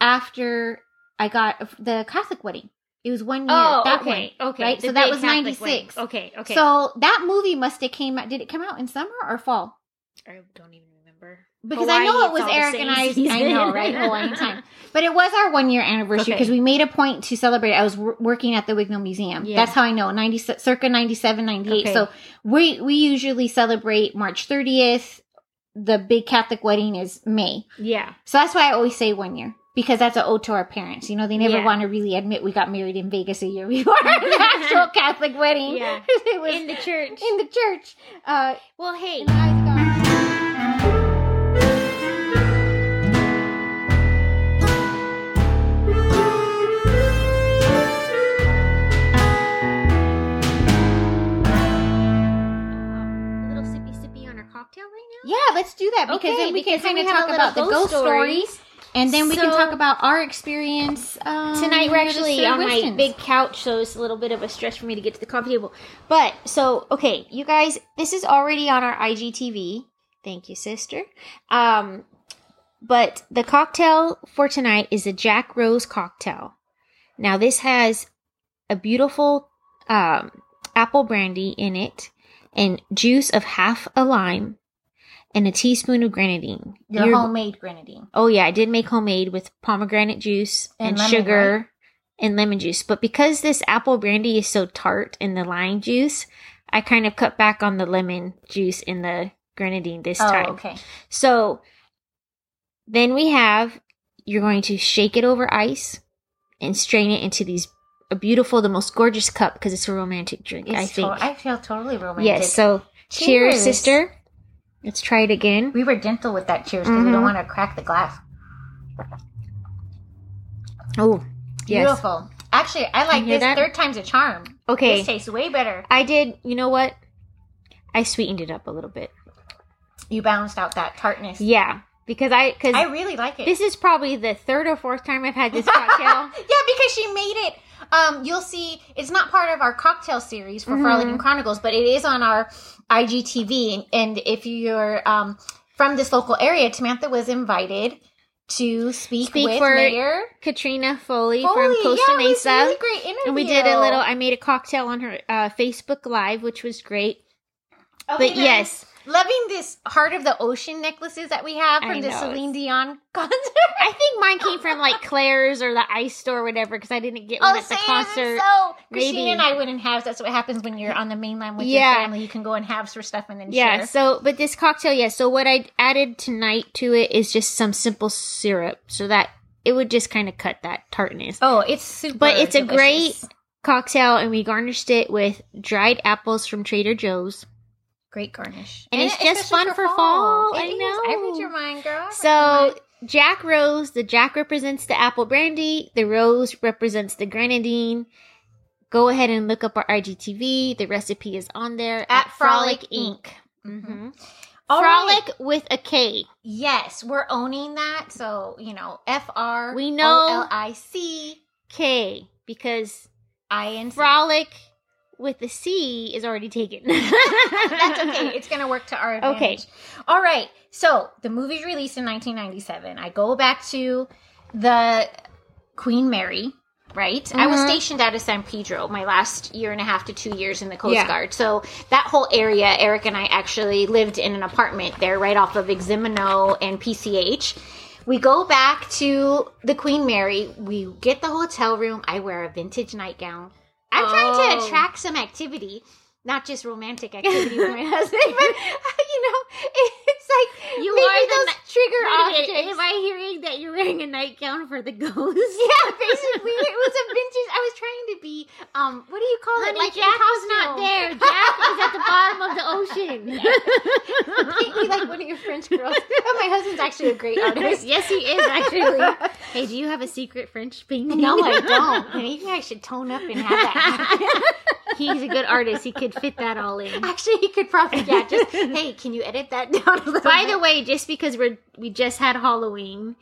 Speaker 3: after I got the Catholic wedding. It was one year.
Speaker 2: Oh,
Speaker 3: that
Speaker 2: okay,
Speaker 3: one,
Speaker 2: okay.
Speaker 3: Right?
Speaker 2: The
Speaker 3: so that was 96.
Speaker 2: wedding. Okay, okay.
Speaker 3: So that movie must have came out. Did it come out in summer or fall?
Speaker 2: I don't even remember
Speaker 3: Because I know it was
Speaker 2: it's all the
Speaker 3: Eric and I. I know, right? Hawaiian time. But it was our one year anniversary
Speaker 2: Okay.
Speaker 3: because we made a point to celebrate. I was w- working at the Wignall Museum.
Speaker 2: Yeah.
Speaker 3: That's how I know. 90, circa 97, 98.
Speaker 2: Okay.
Speaker 3: So we, we usually celebrate March 30th. The big Catholic wedding is May.
Speaker 2: Yeah.
Speaker 3: So that's why I always say one year because that's an ode to our parents. You know, they never
Speaker 2: Yeah.
Speaker 3: want to really admit we got married in Vegas a year before the actual Catholic wedding.
Speaker 2: Yeah.
Speaker 3: it was
Speaker 2: In the church.
Speaker 3: in the church. Uh,
Speaker 2: well, hey.
Speaker 3: Yeah, let's do that because
Speaker 2: Okay,
Speaker 3: then we can
Speaker 2: because then
Speaker 3: kind of talk about the
Speaker 2: ghost
Speaker 3: stories.
Speaker 2: stories.
Speaker 3: And then we can talk about our experience. Um,
Speaker 2: Tonight we're actually on my big couch, so it's a little bit of a stretch for me to get to the coffee table. But so okay, you guys, this is already on our IGTV. Thank you, sister. Um, but the cocktail for tonight is a Jack Rose cocktail. Now this has a beautiful um, apple brandy in it, and juice of half a lime, and a teaspoon of grenadine.
Speaker 3: your homemade grenadine.
Speaker 2: Oh yeah, I did make homemade with pomegranate juice
Speaker 3: And
Speaker 2: and,
Speaker 3: lemon,
Speaker 2: sugar and lemon juice. But because this apple brandy is so tart in the lime juice, I kind of cut back on the lemon juice in the grenadine this
Speaker 3: Oh,
Speaker 2: time.
Speaker 3: okay.
Speaker 2: So then we have you're going to shake it over ice and strain it into these a beautiful, the most gorgeous cup because it's a romantic drink. I think.
Speaker 3: to- I feel totally romantic.
Speaker 2: yes. So cheers.
Speaker 3: Cheers.
Speaker 2: sister. Let's try it again.
Speaker 3: we were gentle with that cheers because we don't
Speaker 2: Mhm.
Speaker 3: want to crack the glass.
Speaker 2: Oh, yes.
Speaker 3: Beautiful. Actually, I like this.
Speaker 2: that?
Speaker 3: Third time's a charm.
Speaker 2: Okay.
Speaker 3: This tastes way better.
Speaker 2: I did. You know what? I sweetened it up a little bit.
Speaker 3: You balanced out that tartness.
Speaker 2: Yeah, because I because
Speaker 3: I really like it.
Speaker 2: this is probably the third or fourth time I've had this cocktail.
Speaker 3: yeah, because she made it. Um, you'll see it's not part of our cocktail series for
Speaker 2: Mhm.
Speaker 3: Frolicking Chronicles, but it is on our IGTV. And, if you're um, from this local area, Samantha was invited to speak,
Speaker 2: Speak
Speaker 3: with
Speaker 2: for
Speaker 3: Mayor
Speaker 2: Katrina Foley,
Speaker 3: Foley.
Speaker 2: from Costa
Speaker 3: yeah, it was
Speaker 2: Mesa,
Speaker 3: a really great interview.
Speaker 2: and we did a little. I made a cocktail on her uh, Facebook Live, which was great.
Speaker 3: Okay,
Speaker 2: but
Speaker 3: now,
Speaker 2: yes,
Speaker 3: loving this heart of the ocean necklaces that we have from the Celine Dion concert.
Speaker 2: I think mine came from like Claire's or the Ice Store or whatever because I didn't get one
Speaker 3: Oh,
Speaker 2: at the concert.
Speaker 3: so
Speaker 2: Maybe.
Speaker 3: and I wouldn't have. That's what happens when you're on the mainland with
Speaker 2: Yeah.
Speaker 3: your family. You can go and have for stuff and then
Speaker 2: Yeah,
Speaker 3: share.
Speaker 2: so but this cocktail, yeah. So what I added tonight to it is just some simple syrup, so that it would just kind of cut that tartness.
Speaker 3: Oh, it's super.
Speaker 2: But it's a great cocktail, and we garnished it with dried apples from Trader Joe's.
Speaker 3: Great garnish,
Speaker 2: And it's just fun for fall.
Speaker 3: It
Speaker 2: I
Speaker 3: is.
Speaker 2: know.
Speaker 3: I read your mind, girl. I read your
Speaker 2: So. Jack Rose, the Jack represents the apple brandy, the Rose represents the grenadine. Go ahead and look up our IGTV. The recipe is on there
Speaker 3: At Frolic
Speaker 2: Inc.
Speaker 3: Mhm.
Speaker 2: Mhm.
Speaker 3: All right.
Speaker 2: Frolic with a K.
Speaker 3: yes, we're owning that. So you know, F R
Speaker 2: We know-
Speaker 3: L I C
Speaker 2: K because
Speaker 3: I C.
Speaker 2: frolic with the C is already taken.
Speaker 3: That's okay. It's going to work to our advantage.
Speaker 2: Okay.
Speaker 3: All right. So the movie's released in 1997. I go back to the Queen Mary. Right, I was
Speaker 2: Mhm.
Speaker 3: stationed out of San Pedro my last year and a half to two years in the Coast
Speaker 2: Yeah.
Speaker 3: Guard. So that whole area, Eric and I actually lived in an apartment there, right off of Eximino and PCH. We go back to the Queen Mary. We get the hotel room. I wear a vintage nightgown. I'm trying
Speaker 2: Oh.
Speaker 3: to attract some activity, not just romantic activity with my husband, but you know, it's like
Speaker 2: You
Speaker 3: maybe
Speaker 2: are the
Speaker 3: those
Speaker 2: ni-
Speaker 3: trigger
Speaker 2: Wait a minute,
Speaker 3: objects.
Speaker 2: Am I hearing that you're wearing a nightgown for the ghost?
Speaker 3: yeah, basically, it was a vintage. I was trying to be, um, what do you call
Speaker 2: Honey,
Speaker 3: it? Like
Speaker 2: Jack was not there. Jack is at the bottom of the ocean.
Speaker 3: Paint me like one of your French girls. But my husband's actually a great artist.
Speaker 2: yes, he is actually. hey, do you have a secret French painting?
Speaker 3: No, I don't. Maybe I should tone up and have that.
Speaker 2: He's a good artist. He could fit that all in.
Speaker 3: Actually, he could probably, yeah, just, hey, can you edit that down a little
Speaker 2: By
Speaker 3: bit?
Speaker 2: the way, just because we're we just had Halloween,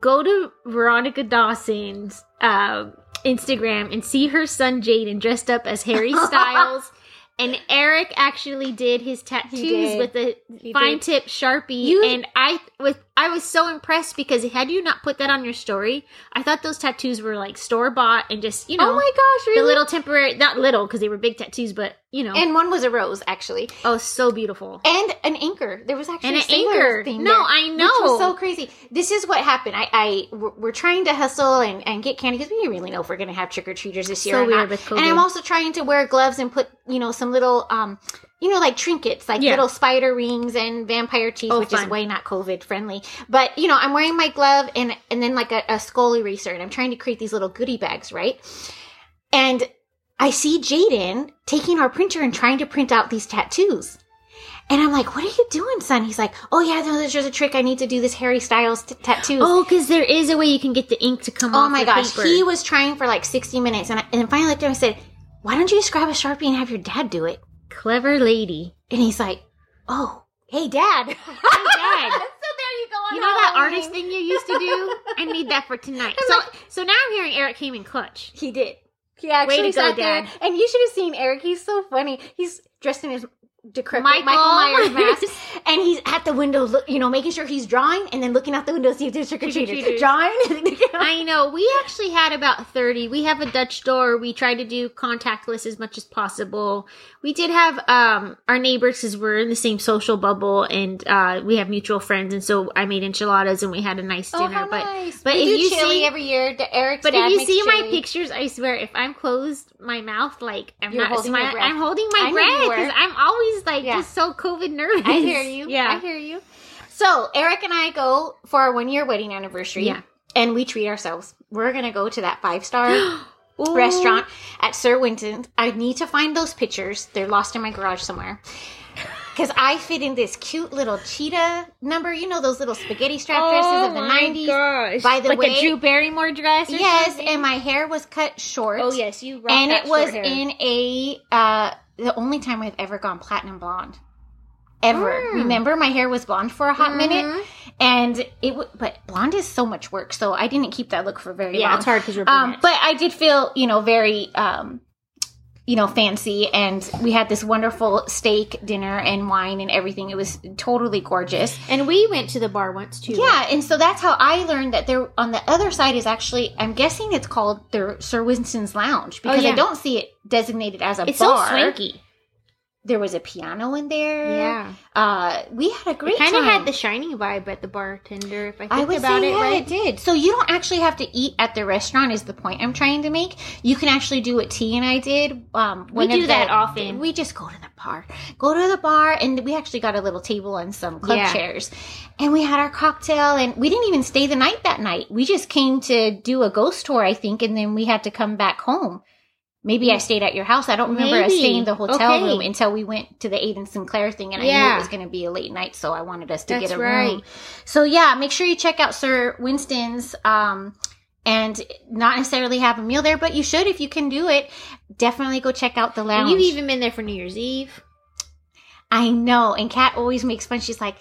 Speaker 2: go to Veronica Dawson's um, Instagram and see her son Jaden dressed up as Harry Styles. and Eric actually did his tattoos
Speaker 3: did.
Speaker 2: with a
Speaker 3: He
Speaker 2: fine
Speaker 3: did.
Speaker 2: tip sharpie,
Speaker 3: You-
Speaker 2: and I was I was so impressed because had you not put that on your story, I thought those tattoos were like store bought and just you know
Speaker 3: oh my gosh, really?
Speaker 2: the little temporary not little because they were big tattoos, but you know
Speaker 3: and one was a rose, actually.
Speaker 2: oh so beautiful.
Speaker 3: and an anchor. There was actually
Speaker 2: And an anchor.
Speaker 3: thing
Speaker 2: No,
Speaker 3: there,
Speaker 2: I
Speaker 3: which
Speaker 2: know.
Speaker 3: was so crazy. This is what happened. I, I we're trying to hustle and, and get candy because we didn't really know if we're going to have trick or treaters this year.
Speaker 2: So weird
Speaker 3: not.
Speaker 2: with
Speaker 3: And I'm also trying to wear gloves and put you know some little um you know like trinkets like
Speaker 2: Yeah.
Speaker 3: little spider rings and vampire teeth,
Speaker 2: Oh,
Speaker 3: which is way not COVID friendly. But you know I'm wearing my glove and and then like a, a skull eraser and I'm trying to create these little goodie bags, right? And I see Jaden taking our printer and trying to print out these tattoos. And I'm like, what are you doing, son? He's like, oh yeah, no, there's just a trick. I need to do this Harry Styles t- tattoos.
Speaker 2: Oh, because there is a way you can get the ink to come
Speaker 3: Oh
Speaker 2: off.
Speaker 3: my
Speaker 2: the
Speaker 3: gosh,
Speaker 2: paper.
Speaker 3: he was trying for like 60 minutes. And, I, and then finally looked at him and said, why don't you just grab a Sharpie and have your dad do it?
Speaker 2: Clever lady.
Speaker 3: And he's like, oh, Hey, Dad.
Speaker 2: Dad.
Speaker 3: so there you go. on
Speaker 2: You know that
Speaker 3: Halloween.
Speaker 2: artist thing you used to do? I need that for tonight. So so now I'm hearing Eric came in clutch.
Speaker 3: He did. He actually
Speaker 2: Way to go,
Speaker 3: sat there,
Speaker 2: Dad.
Speaker 3: and you should have seen Eric. He's so funny. He's dressed in his decrepit
Speaker 2: Michael.
Speaker 3: Michael, Myers mask, and he's at the window, look, you know, making sure he's drawing, and then looking out the window to see if there's trick or treaters. Drawing.
Speaker 2: I know. We actually had about 30. We have a Dutch door. We try to do contactless as much as possible. We did have um our neighbors because we're in the same social bubble and uh we have mutual friends and so I made enchiladas and we had a nice
Speaker 3: oh,
Speaker 2: dinner.
Speaker 3: how
Speaker 2: but
Speaker 3: nice!
Speaker 2: but
Speaker 3: we
Speaker 2: if you
Speaker 3: chili
Speaker 2: see-
Speaker 3: every year, the Eric's
Speaker 2: but if you see my pictures, I swear, if I'm closed my mouth, like I'm
Speaker 3: You're
Speaker 2: not
Speaker 3: holding
Speaker 2: smiling. I'm holding my
Speaker 3: I
Speaker 2: breath because I'm always like
Speaker 3: Yeah.
Speaker 2: just so COVID nervous.
Speaker 3: I hear you.
Speaker 2: Yeah.
Speaker 3: I hear you. So Eric and I go for our one year wedding anniversary.
Speaker 2: Yeah.
Speaker 3: And we treat ourselves. We're gonna go to that five star restaurant at Sir Winston. I need to find those pictures. They're lost in my garage somewhere. Because I fit in this cute little cheetah number. You know those little spaghetti strap dresses of the
Speaker 2: Oh
Speaker 3: 90s. By the
Speaker 2: like
Speaker 3: way-
Speaker 2: a Drew Barrymore dress.
Speaker 3: Yes,
Speaker 2: something?
Speaker 3: and my hair was cut short.
Speaker 2: oh yes, you.
Speaker 3: and it was
Speaker 2: hair.
Speaker 3: in a uh the only time I've ever gone platinum blonde. Ever.
Speaker 2: Mm.
Speaker 3: Remember my hair was blonde for a hot
Speaker 2: Mhm.
Speaker 3: minute and it w- but blonde is so much work so I didn't keep that look for very
Speaker 2: Yeah,
Speaker 3: long.
Speaker 2: it's hard because we're
Speaker 3: Um but I did feel, you know, very um you know, fancy and we had this wonderful steak dinner and wine and everything. It was totally gorgeous.
Speaker 2: and we went to the bar once too.
Speaker 3: Yeah, and so that's how I learned that there on the other side is actually I'm guessing it's called the Sir Winston's Lounge because
Speaker 2: Oh, yeah.
Speaker 3: I don't see it designated as a
Speaker 2: it's
Speaker 3: bar.
Speaker 2: It's so swanky.
Speaker 3: There was a piano in there.
Speaker 2: Yeah,
Speaker 3: Uh we had a great
Speaker 2: kind of had the shiny vibe at the bartender. If I think
Speaker 3: I would
Speaker 2: about
Speaker 3: say
Speaker 2: it,
Speaker 3: yeah,
Speaker 2: right?
Speaker 3: it did. So you don't actually have to eat at the restaurant. Is the point I'm trying to make? You can actually do what T and I did. Um,
Speaker 2: We do that
Speaker 3: the-
Speaker 2: often.
Speaker 3: We just go to the bar, go to the bar, and we actually got a little table and some club
Speaker 2: Yeah.
Speaker 3: chairs, and we had our cocktail. And we didn't even stay the night that night. We just came to do a ghost tour, I think, and then we had to come back home. Maybe I stayed at your house. I don't remember us
Speaker 2: Maybe.
Speaker 3: staying in the hotel
Speaker 2: Okay.
Speaker 3: room until we went to the Aiden Sinclair thing, and I knew it was going to be a late night, so I wanted us to
Speaker 2: That's
Speaker 3: get a
Speaker 2: right.
Speaker 3: room. So yeah, make sure you check out Sir Winston's um and not necessarily have a meal there, but you should if you can do it. Definitely go check out the lounge.
Speaker 2: you've even been there for New Year's Eve.
Speaker 3: I know. And Kat always makes fun. She's like,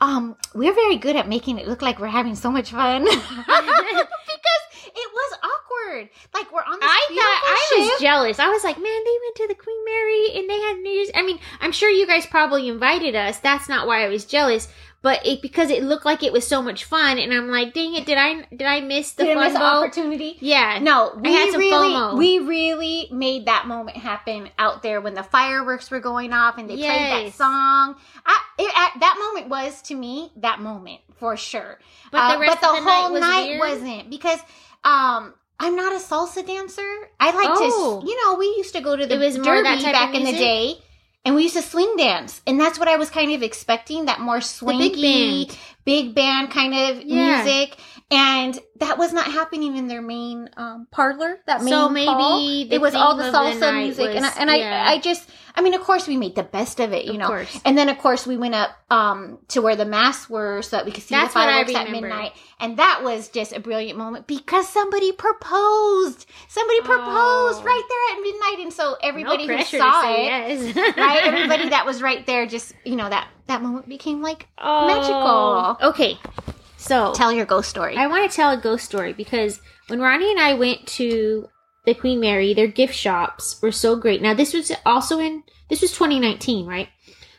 Speaker 3: um, we're very good at making it look like we're having so much fun. because it was awkward.
Speaker 2: Thought I was jealous. I was like, man, they went to the Queen Mary and they had New Year's. I mean, I'm sure you guys probably invited us. That's not why I was jealous, but it because it looked like it was so much fun, and I'm like, dang it, did I did I miss the
Speaker 3: Did
Speaker 2: fun
Speaker 3: miss opportunity?
Speaker 2: Yeah,
Speaker 3: No, we
Speaker 2: had some
Speaker 3: really,
Speaker 2: FOMO.
Speaker 3: we really made that moment happen out there when the fireworks were going off and they played that song. I, it, at, that moment was to me that moment for sure.
Speaker 2: But the
Speaker 3: Uh,
Speaker 2: rest
Speaker 3: but the
Speaker 2: of the
Speaker 3: whole
Speaker 2: night was
Speaker 3: night wasn't because um, I'm not a salsa dancer. I like
Speaker 2: Oh.
Speaker 3: to, you know, we used to go to the
Speaker 2: It was more
Speaker 3: derby back in the day. And we used to swing dance, and that's what I was kind of expecting—that more swingy,
Speaker 2: big band.
Speaker 3: big band kind of
Speaker 2: Yeah.
Speaker 3: music and that was not happening in their main um, parlor that main
Speaker 2: So maybe
Speaker 3: hall.
Speaker 2: the
Speaker 3: it was all the
Speaker 2: the
Speaker 3: salsa
Speaker 2: night
Speaker 3: music and, I, and
Speaker 2: yeah.
Speaker 3: I, I just i mean of course we made the best of it you
Speaker 2: Of
Speaker 3: know
Speaker 2: course.
Speaker 3: and then of course we went up um, to where the masks were so that we could see
Speaker 2: That's
Speaker 3: the fireworks at midnight and that was just a brilliant moment because somebody proposed somebody proposed
Speaker 2: Oh.
Speaker 3: right there at midnight and so everybody
Speaker 2: no
Speaker 3: who saw it
Speaker 2: yes.
Speaker 3: right everybody that was right there just you know that that moment became like
Speaker 2: Oh.
Speaker 3: magical.
Speaker 2: Okay, so
Speaker 3: tell your ghost story
Speaker 2: I want to tell a ghost story because when Ronnie and I went to the Queen Mary, their gift shops were so great. Now this was also in this was 2019, right?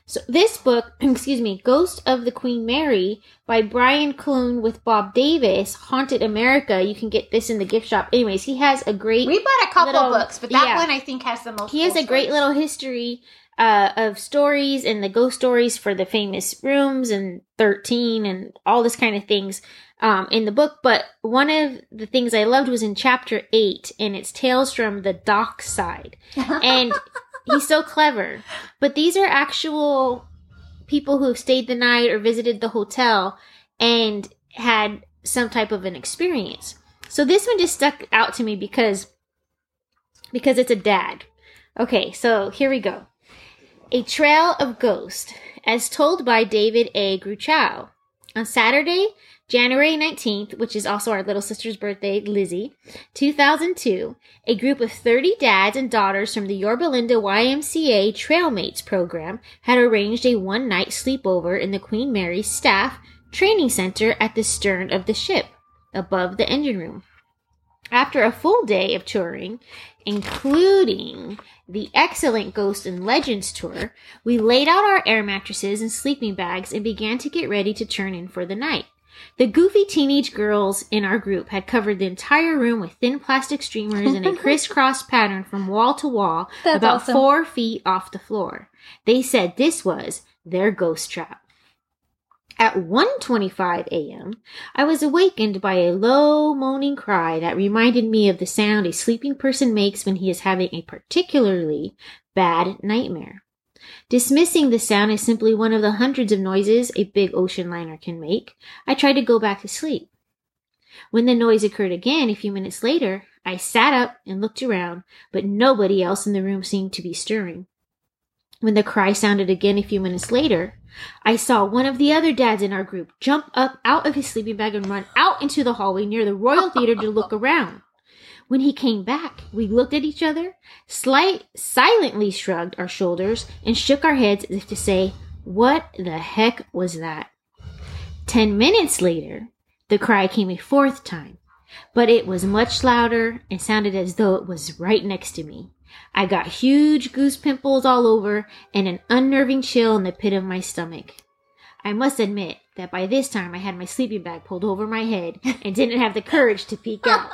Speaker 2: So this book, excuse me, Ghost of the Queen Mary by Brian Clune with Bob Davis, Haunted America. You can get this in the gift shop. Anyways, he has a great
Speaker 3: We bought a couple
Speaker 2: little-
Speaker 3: books, but that
Speaker 2: yeah.
Speaker 3: one I think has the most.
Speaker 2: he has a great
Speaker 3: stories.
Speaker 2: little history uh, of stories and the ghost stories for the famous rooms and 13 and all this kind of things um, in the book. But one of the things I loved was in chapter 8, and it's Tales from the Dock Side. And he's so clever. But these are actual people who have stayed the night or visited the hotel and had some type of an experience. So this one just stuck out to me because because it's a dad. Okay, so here we go. A Trail of Ghosts, as told by David A. Gruchow. On Saturday, January 19th, which is also our little sister's birthday, Lizzie, 2002, a group of 30 dads and daughters from the Yorba Linda YMCA Trailmates program had arranged a one night sleepover in the Queen Mary Staff Training Center at the stern of the ship, above the engine room. After a full day of touring, including the excellent Ghosts and Legends tour, we laid out our air mattresses and sleeping bags and began to get ready to turn in for the night. The goofy teenage girls in our group had covered the entire room with thin plastic streamers in a crisscross pattern from wall to wall,
Speaker 3: That's
Speaker 2: about
Speaker 3: awesome.
Speaker 2: four feet off the floor. They said this was their ghost trap. At 1:25 a.m., I was awakened by a low moaning cry that reminded me of the sound a sleeping person makes when he is having a particularly bad nightmare. Dismissing the sound as simply one of the hundreds of noises a big ocean liner can make, I tried to go back to sleep. When the noise occurred again a few minutes later, I sat up and looked around, but nobody else in the room seemed to be stirring. When the cry sounded again a few minutes later, I saw one of the other dads in our group jump up out of his sleeping bag and run out into the hallway near the Royal Theater to look around. When he came back, we looked at each other, slight, silently shrugged our shoulders, and shook our heads as if to say, What the heck was that? Ten minutes later, the cry came a fourth time, but it was much louder and sounded as though it was right next to me. I got huge goose pimples all over and an unnerving chill in the pit of my stomach. I must admit that by this time I had my sleeping bag pulled over my head and didn't have the courage to peek out.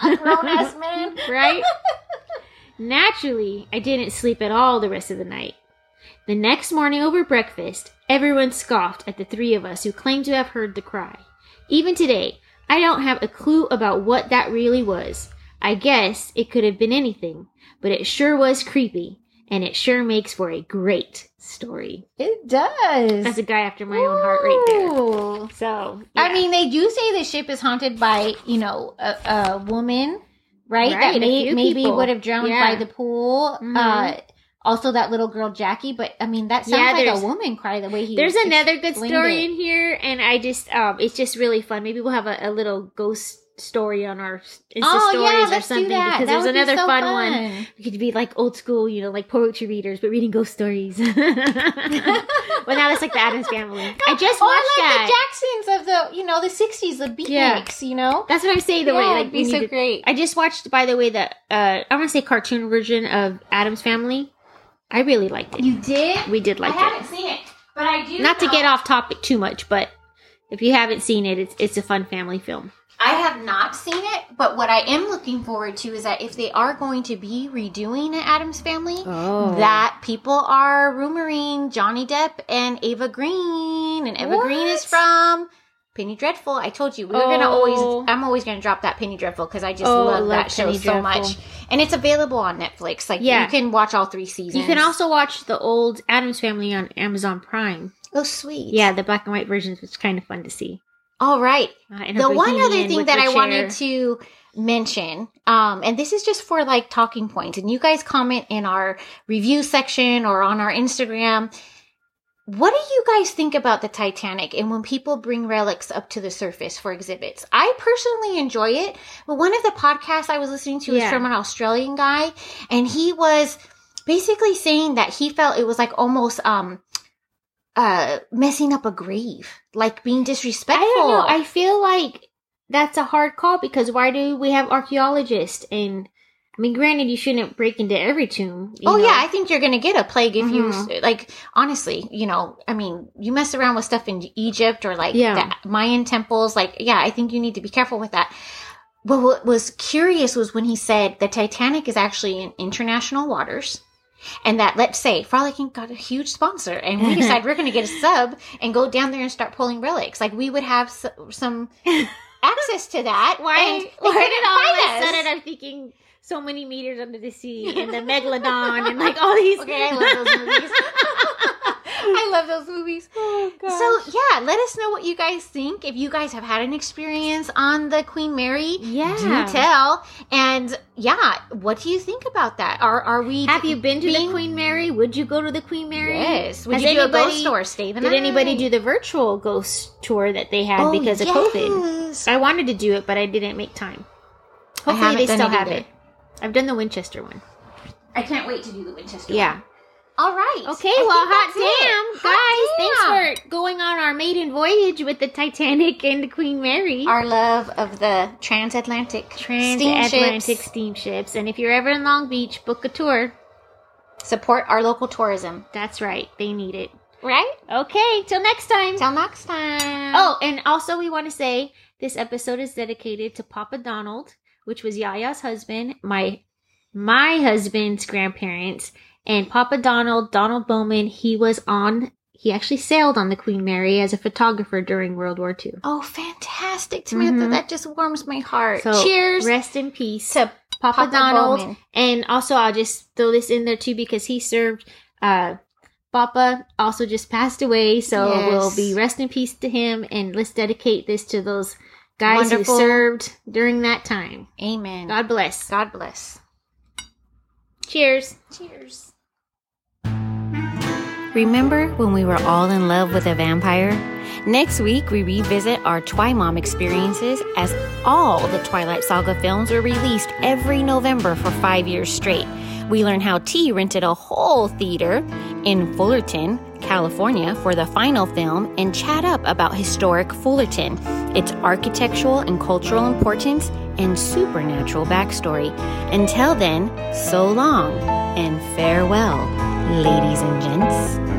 Speaker 3: Grown ass man.
Speaker 2: right? Naturally, I didn't sleep at all the rest of the night. The next morning over breakfast, everyone scoffed at the three of us who claimed to have heard the cry. Even today, I don't have a clue about what that really was. I guess it could have been anything, but it sure was creepy, and it sure makes for a great story.
Speaker 3: It does.
Speaker 2: That's a guy after my own heart right there. So,
Speaker 3: I mean, they do say the ship is haunted by, you know, a, a woman, right?
Speaker 2: Right,
Speaker 3: that may, maybe
Speaker 2: people.
Speaker 3: would have drowned
Speaker 2: Yeah.
Speaker 3: by the pool.
Speaker 2: Mhm.
Speaker 3: Uh, also, that little girl Jackie. But I mean, that sounds
Speaker 2: Yeah,
Speaker 3: like a woman cry the way he.
Speaker 2: There's another good story
Speaker 3: it.
Speaker 2: in here, and I just um, it's just really fun. Maybe we'll have a, a little ghost story on our Insta
Speaker 3: Oh
Speaker 2: stories
Speaker 3: yeah,
Speaker 2: or something because
Speaker 3: That
Speaker 2: there's another
Speaker 3: so
Speaker 2: fun, one. We could be like old school, you know, like poetry readers, but reading ghost stories. well, now that's like the Addams Family. I just watched
Speaker 3: like
Speaker 2: that.
Speaker 3: the Jacksons of the, you know, the '60s, the
Speaker 2: Yeah.
Speaker 3: beatniks. You know,
Speaker 2: that's what I'm saying. The way like
Speaker 3: be so
Speaker 2: to-
Speaker 3: great.
Speaker 2: I just watched, by the way, the uh, I want to say cartoon version of Addams Family. I really liked it.
Speaker 3: you did?
Speaker 2: We did like it.
Speaker 3: I
Speaker 2: it.
Speaker 3: haven't seen it, but I do.
Speaker 2: Not to get off topic too much, but if you haven't seen it, it's it's a fun family film.
Speaker 3: I have not seen it, but what I am looking forward to is that if they are going to be redoing an Addams Family,
Speaker 2: Oh.
Speaker 3: that people are rumoring Johnny Depp and Ava Green, and Ava Green is from Penny Dreadful. I told you we were gonna
Speaker 2: Oh.
Speaker 3: always. I'm always gonna drop that Penny Dreadful because I just
Speaker 2: Oh,
Speaker 3: love,
Speaker 2: love
Speaker 3: that show
Speaker 2: Penny
Speaker 3: so much, and it's available on Netflix. Like
Speaker 2: Yeah.
Speaker 3: you can watch all three seasons.
Speaker 2: You can also watch the old Addams Family on Amazon Prime.
Speaker 3: Oh sweet,
Speaker 2: Yeah, the black and white versions, is kind of fun to see.
Speaker 3: All right.
Speaker 2: Uh,
Speaker 3: the one other thing that I wanted to mention, um, and this is just for like talking points, and you guys comment in our review section or on our Instagram. What do you guys think about the Titanic and when people bring relics up to the surface for exhibits? I personally enjoy it, but one of the podcasts I was listening to was from an Australian guy, and he was basically saying that he felt it was like almost um uh messing up a grave, like being disrespectful.
Speaker 2: I don't know. I feel like that's a hard call because why do we have archaeologists? And I mean, granted, you shouldn't break into every tomb.
Speaker 3: Oh
Speaker 2: know.
Speaker 3: yeah, I think you're gonna get a plague if
Speaker 2: Mhm.
Speaker 3: you like. Honestly, you know, I mean, you mess around with stuff in Egypt or like
Speaker 2: Yeah.
Speaker 3: the Mayan temples. Like, yeah, I think you need to be careful with that. But what was curious was when he said the Titanic is actually in international waters. And that, let's say, Frolicking got a huge sponsor, and we mm-hmm. decide we're going to get a sub and go down there and start pulling relics. Like we would have s- some access to that.
Speaker 2: Why?
Speaker 3: And they
Speaker 2: why
Speaker 3: couldn't
Speaker 2: did all of a sudden I'm thinking so many meters under the sea and the megalodon and like all these.
Speaker 3: Okay, I love those movies. I love those movies.
Speaker 2: Oh,
Speaker 3: So yeah, let us know what you guys think. If you guys have had an experience on the Queen Mary,
Speaker 2: Yeah.
Speaker 3: do tell. And yeah, what do you think about that? Are are we?
Speaker 2: have you been to
Speaker 3: being-
Speaker 2: the Queen Mary? Would you go to the Queen Mary?
Speaker 3: Yes. Would
Speaker 2: Has
Speaker 3: you do a ghost tour? Stay the
Speaker 2: Did
Speaker 3: night?
Speaker 2: anybody do the virtual ghost tour that they had
Speaker 3: Oh,
Speaker 2: because of COVID? I wanted to do it, but I didn't make time. Hopefully, they still have it. I've done the Winchester one.
Speaker 3: I can't wait to do the Winchester. One.
Speaker 2: Yeah.
Speaker 3: All right.
Speaker 2: Okay,
Speaker 3: I
Speaker 2: well, hot damn,
Speaker 3: Hot
Speaker 2: guys!
Speaker 3: damn.
Speaker 2: Thanks for going on our maiden voyage with the Titanic and the Queen Mary.
Speaker 3: our love of the transatlantic
Speaker 2: transatlantic
Speaker 3: steamships.
Speaker 2: steamships. And if you're ever in Long Beach, book a tour.
Speaker 3: Support our local tourism.
Speaker 2: That's right, they need it.
Speaker 3: Right?
Speaker 2: Okay, till next time.
Speaker 3: Till next time.
Speaker 2: Oh, and also we want to say this episode is dedicated to Papa Donald, which was Yaya's husband, my my husband's grandparents, and Papa Donald, Donald Bowman, he was on he actually sailed on the Queen Mary as a photographer during World War II.
Speaker 3: Oh, fantastic, Samantha.
Speaker 2: Mhm.
Speaker 3: That just warms my heart.
Speaker 2: So
Speaker 3: Cheers
Speaker 2: Rest in peace.
Speaker 3: to
Speaker 2: Papa,
Speaker 3: Papa
Speaker 2: Donald.
Speaker 3: Bowman.
Speaker 2: And also, I'll just throw this in there too because he served. Uh, Papa also just passed away, so
Speaker 3: Yes.
Speaker 2: we'll be rest in peace to him. And let's dedicate this to those guys
Speaker 3: Wonderful.
Speaker 2: who served during that time.
Speaker 3: Amen.
Speaker 2: God bless.
Speaker 3: God bless.
Speaker 2: Cheers.
Speaker 3: Cheers.
Speaker 4: Remember when we were all in love with a vampire? Next week, we revisit our Twi-Mom experiences as all the Twilight Saga films were released every November for five years straight. We learn how T rented a whole theater in Fullerton, California for the final film and chat up about historic Fullerton, its architectural and cultural importance, and supernatural backstory. Until then, so long and farewell, ladies and gents.